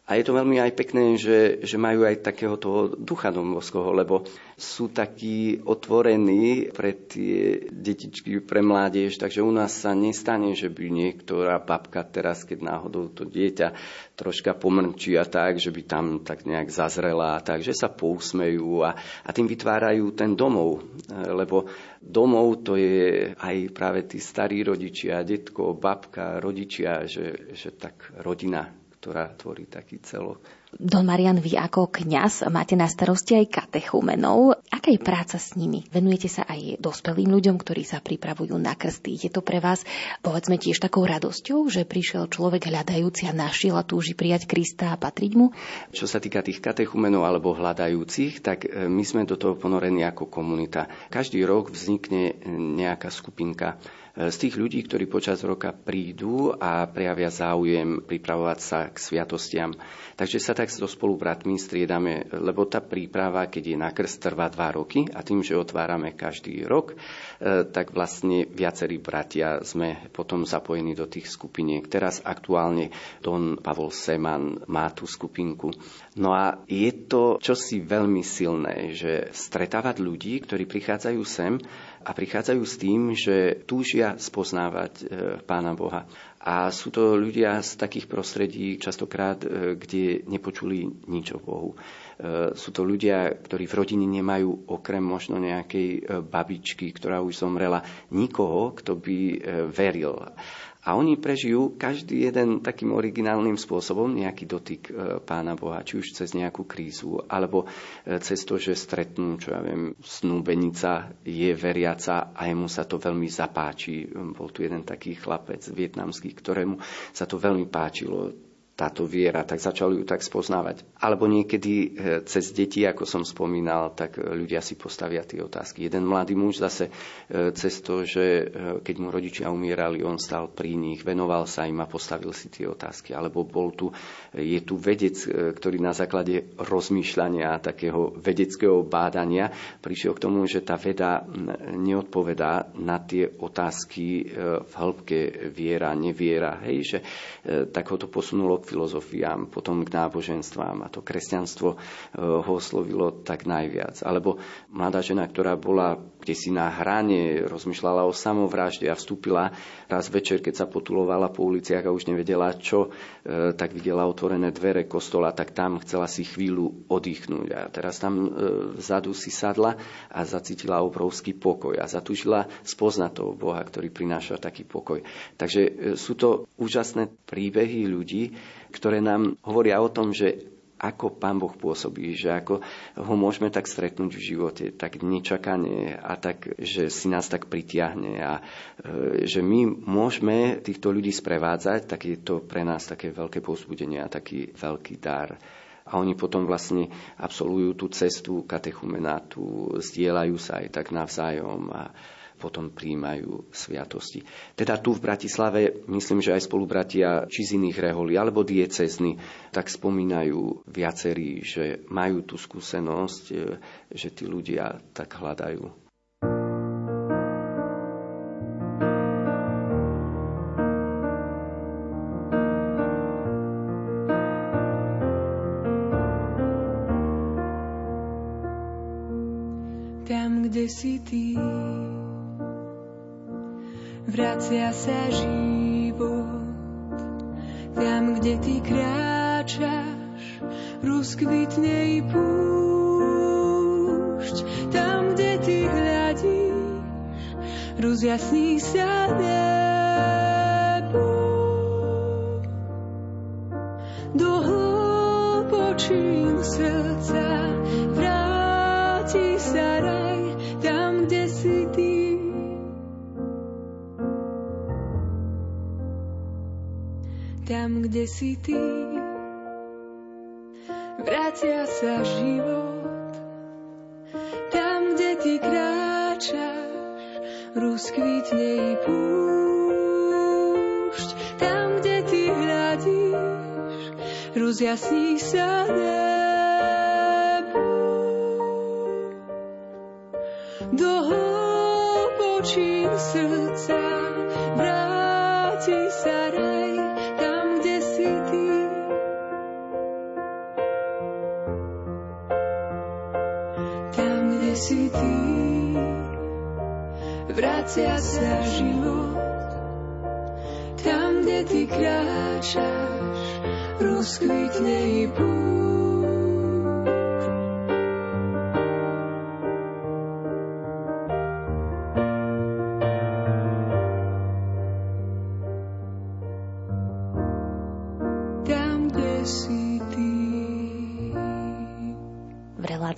a je to veľmi aj pekné, že, že majú aj takého toho ducha domovského, lebo sú takí otvorení pre tie detičky, pre mládež, takže u nás sa nestane, že by niektorá babka teraz, keď náhodou to dieťa troška pomrčí a tak, že by tam tak nejak zazrela a tak, že sa pousmejú a, a tým vytvárajú ten domov, lebo domov to je aj práve tí starí rodičia, detko, babka, rodičia, že, že tak rodina ktorá tvorí taký celok. Don Marian, vy ako kňaz máte na starosti aj katechumenov. Aká je práca s nimi? Venujete sa aj dospelým ľuďom, ktorí sa pripravujú na krsty. Je to pre vás, povedzme, tiež takou radosťou, že prišiel človek hľadajúci a našiel a túži prijať Krista a patriť mu? Čo sa týka tých katechumenov alebo hľadajúcich, tak e, my sme do toho ponorení ako komunita. Každý rok vznikne nejaká skupinka z tých ľudí, ktorí počas roka prídu a prejavia záujem pripravovať sa k sviatostiam. Takže sa tak so spolubratmi striedame, lebo tá príprava, keď je na krst, trvá dva roky a tým, že otvárame každý rok, e, tak vlastne viacerí bratia sme potom zapojení do tých skupiniek. Teraz aktuálne Don Pavol Seman má tú skupinku. No a je to čosi veľmi silné, že stretávať ľudí, ktorí prichádzajú sem a prichádzajú s tým, že túžia spoznávať e, Pána Boha. A sú to ľudia z takých prostredí, častokrát, e, kde nepočuli nič o Bohu. E, sú to ľudia, ktorí v rodine nemajú okrem možno nejakej babičky, ktorá už zomrela, nikoho, kto by veril. A oni prežijú každý jeden takým originálnym spôsobom nejaký dotyk e, Pána Boha, či už cez nejakú krízu, alebo e, cez to, že stretnú, čo ja viem, snúbenica je veriaca a jemu sa to veľmi zapáči. Bol tu jeden taký chlapec vietnamský, ktorému sa to veľmi páčilo táto viera, tak začali ju tak spoznávať. Alebo niekedy e, cez deti, ako som spomínal, tak e, ľudia si postavia tie otázky. Jeden mladý muž zase e, cez to, že keď mu rodičia umierali, on stal pri nich, venoval sa im a postavil si tie otázky. Alebo bol tu, je tu vedec, ktorý na základe rozmýšľania, takého vedeckého bádania prišiel k tomu, že tá veda neodpovedá na tie otázky v hĺbke viera, neviera. Hej, že tak ho to posunulo filozofiám, potom k náboženstvám a to kresťanstvo eh, ho oslovilo tak najviac. Alebo mladá žena, ktorá bola kde si na hrane rozmýšľala o samovražde a vstúpila raz večer, keď sa potulovala po uliciach a už nevedela čo, eh, tak videla otvorené dvere kostola, tak tam chcela si chvíľu oddychnúť. A teraz tam eh, vzadu si sadla a zacítila obrovský pokoj a zatúžila spoznať toho Boha, ktorý prináša taký pokoj. Takže sú to úžasné príbehy ľudí, ktoré nám hovoria o tom, že ako Pán Boh pôsobí, že ako ho môžeme tak stretnúť v živote, tak nečakane a tak, že si nás tak pritiahne a e, že my môžeme týchto ľudí sprevádzať, tak je to pre nás také veľké povzbudenie a taký veľký dar. A oni potom vlastne absolvujú tú cestu katechumenátu, zdieľajú sa aj tak navzájom a potom príjmajú sviatosti. Teda tu v Bratislave, myslím, že aj spolubratia či z iných reholí alebo diecezny, tak spomínajú viacerí, že majú tú skúsenosť, e, že tí ľudia tak hľadajú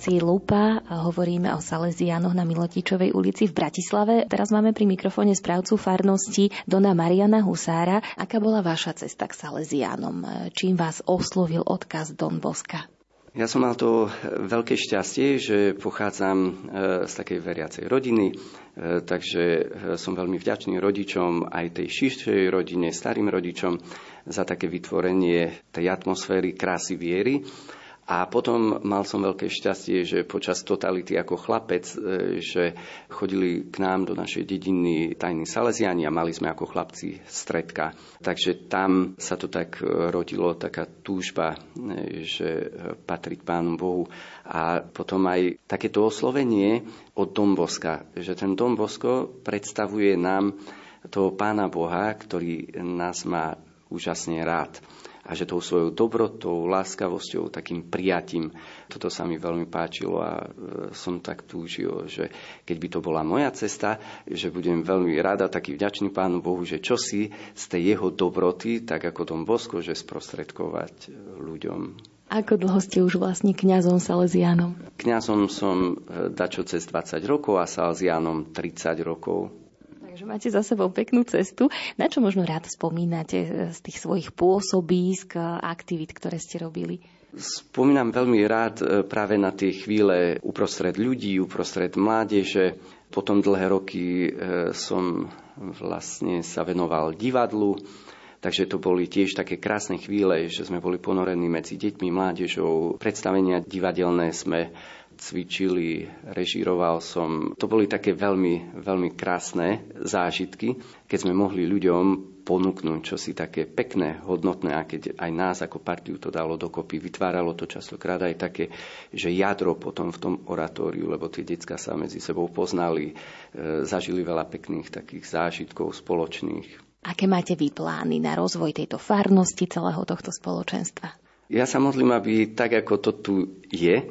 relácii Lupa hovoríme o Salesiánoch na Milotičovej ulici v Bratislave. Teraz máme pri mikrofóne správcu farnosti Dona Mariana Husára. Aká bola vaša cesta k Salesiánom? Čím vás oslovil odkaz Don Boska? Ja som mal to veľké šťastie, že pochádzam e, z takej veriacej rodiny, e, takže e, som veľmi vďačný rodičom, aj tej širšej rodine, starým rodičom za také vytvorenie tej atmosféry krásy viery. A potom mal som veľké šťastie, že počas totality ako chlapec, e, že chodili k nám do našej dediny tajní Salesiani a mali sme ako chlapci stredka. Takže tam sa to tak e, rodilo, taká túžba, e, že patriť Pánu Bohu. A potom aj takéto oslovenie od Domboska, že ten Dombosko predstavuje nám toho Pána Boha, ktorý nás má úžasne rád a že tou svojou dobrotou, láskavosťou, takým prijatím, toto sa mi veľmi páčilo a e, som tak túžil, že keď by to bola moja cesta, že budem veľmi rada, taký vďačný Pánu Bohu, že čo si z tej jeho dobroty, tak ako tom Bosko, že sprostredkovať e, ľuďom. Ako dlho ste už vlastne kňazom Salesianom? Kňazom som e, dačo cez 20 rokov a Salesianom 30 rokov. Takže máte za sebou peknú cestu. Na čo možno rád spomínate e, z tých svojich pôsobísk, aktivít, ktoré ste robili? Spomínam veľmi rád e, práve na tie chvíle uprostred ľudí, uprostred mládeže. Potom dlhé roky e, som vlastne sa venoval divadlu, takže to boli tiež také krásne chvíle, že sme boli ponorení medzi deťmi, mládežou. Predstavenia divadelné sme cvičili, režíroval som. To boli také veľmi, veľmi krásne zážitky, keď sme mohli ľuďom ponúknuť čosi také pekné, hodnotné a keď aj nás ako partiu to dalo dokopy, vytváralo to častokrát aj také, že jadro potom v tom oratóriu, lebo tie decka sa medzi sebou poznali, e, zažili veľa pekných takých zážitkov spoločných. Aké máte vy plány na rozvoj tejto farnosti, celého tohto spoločenstva? Ja sa modlím, aby tak, ako to tu je, e,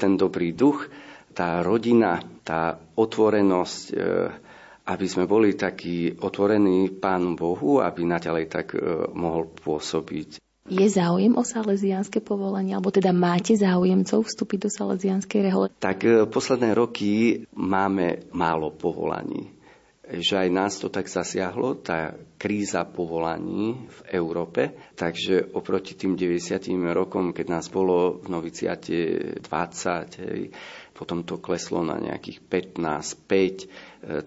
ten dobrý duch, tá rodina, tá otvorenosť, e, aby sme boli takí otvorení Pánu Bohu, aby naďalej tak e, mohol pôsobiť. Je záujem o salesianské povolanie, alebo teda máte záujemcov vstúpiť do salesianskej rehole? Tak posledné roky máme málo povolaní že aj nás to tak zasiahlo, tá kríza povolaní v Európe. Takže oproti tým 90. rokom, keď nás bolo v noviciate 20, hej, potom to kleslo na nejakých 15, 5, e,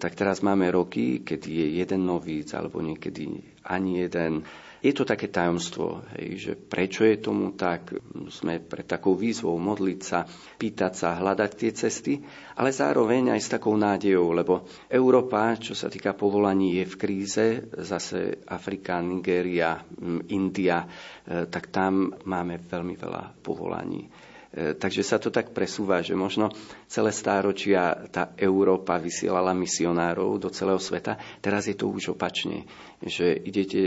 tak teraz máme roky, kedy je jeden novíc, alebo niekedy ani jeden. Je to také tajomstvo, hej, že prečo je tomu tak, sme pred takou výzvou modliť sa, pýtať sa, hľadať tie cesty, ale zároveň aj s takou nádejou, lebo Európa, čo sa týka povolaní, je v kríze, zase Afrika, Nigéria, India, e, tak tam máme veľmi veľa povolaní. E, takže sa to tak presúva, že možno celé stáročia tá Európa vysielala misionárov do celého sveta. Teraz je to už opačne, že idete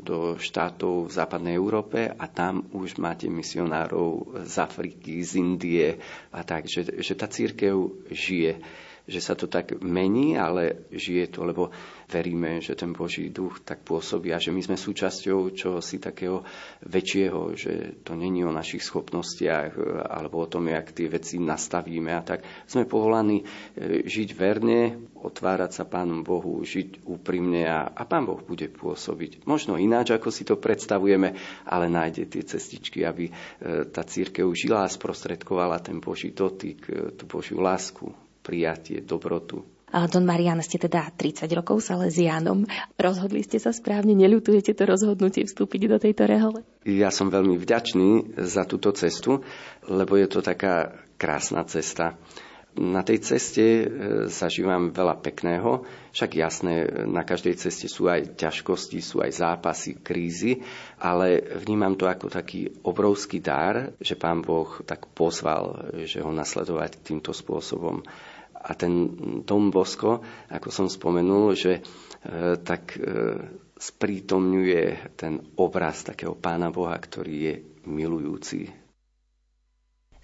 do štátov v západnej Európe a tam už máte misionárov z Afriky, z Indie a tak, že, že tá církev žije že sa to tak mení, ale žije to, lebo veríme, že ten Boží duch tak pôsobí a že my sme súčasťou čohosi takého väčšieho, že to není o našich schopnostiach alebo o tom, jak tie veci nastavíme a tak. Sme povolaní e, žiť verne, otvárať sa Pánu Bohu, žiť úprimne a, a Pán Boh bude pôsobiť. Možno ináč, ako si to predstavujeme, ale nájde tie cestičky, aby e, tá církev žila a sprostredkovala ten Boží dotyk, e, tú Božiu lásku, prijatie, dobrotu. Don Marian, ste teda 30 rokov Salesianom. Rozhodli ste sa správne, neľutujete to rozhodnutie vstúpiť do tejto rehole? Ja som veľmi vďačný za túto cestu, lebo je to taká krásna cesta. Na tej ceste e, zažívam veľa pekného, však jasné, na každej ceste sú aj ťažkosti, sú aj zápasy, krízy, ale vnímam to ako taký obrovský dar, že Pán Boh tak pozval, že ho nasledovať týmto spôsobom. A ten Dom Bosko, ako som spomenul, že e, tak e, sprítomňuje ten obraz takého Pána Boha, ktorý je milujúci.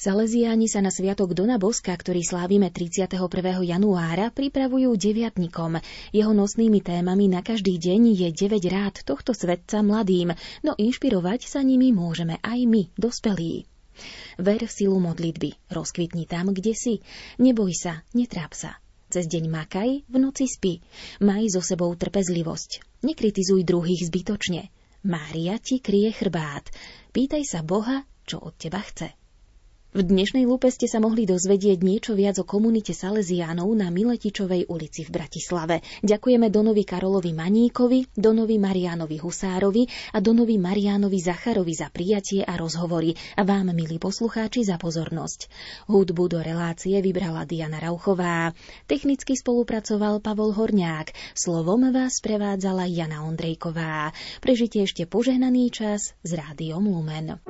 Salesiáni sa na sviatok Dona Boska, ktorý slávime 31. januára, pripravujú deviatnikom. Jeho nosnými témami na každý deň je 9 rád tohto svetca mladým, no inšpirovať sa nimi môžeme aj my, dospelí. Ver v silu modlitby, rozkvitni tam, kde si. Neboj sa, netráp sa. Cez deň makaj, v noci spí. Maj so sebou trpezlivosť. Nekritizuj druhých zbytočne. Mária ti krie chrbát. Pýtaj sa Boha, čo od teba chce. V dnešnej lupe ste sa mohli dozvedieť niečo viac o komunite Salesiánov na Miletičovej ulici v Bratislave. Ďakujeme Donovi Karolovi Maníkovi, Donovi Marianovi Husárovi a Donovi Marianovi Zacharovi za prijatie a rozhovory a vám, milí poslucháči, za pozornosť. Hudbu do relácie vybrala Diana Rauchová. Technicky spolupracoval Pavol Horňák. Slovom vás prevádzala Jana Ondrejková. Prežite ešte požehnaný čas s rádiom Lumen.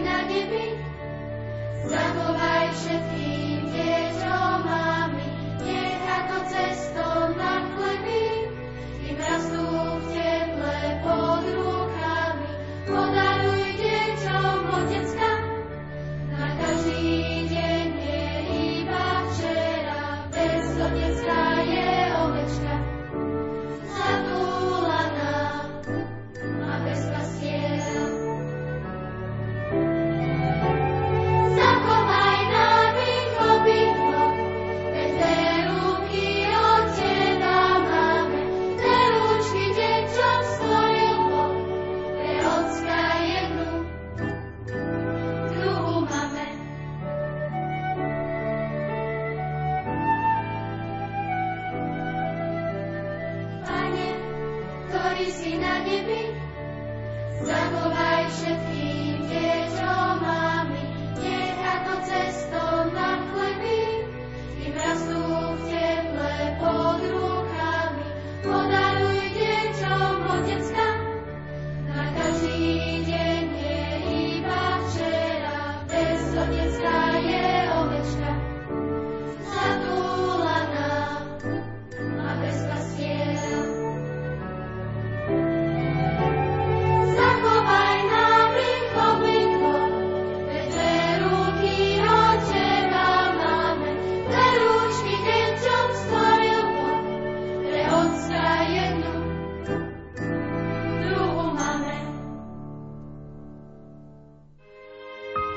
Na nebi, zachovaj všetkým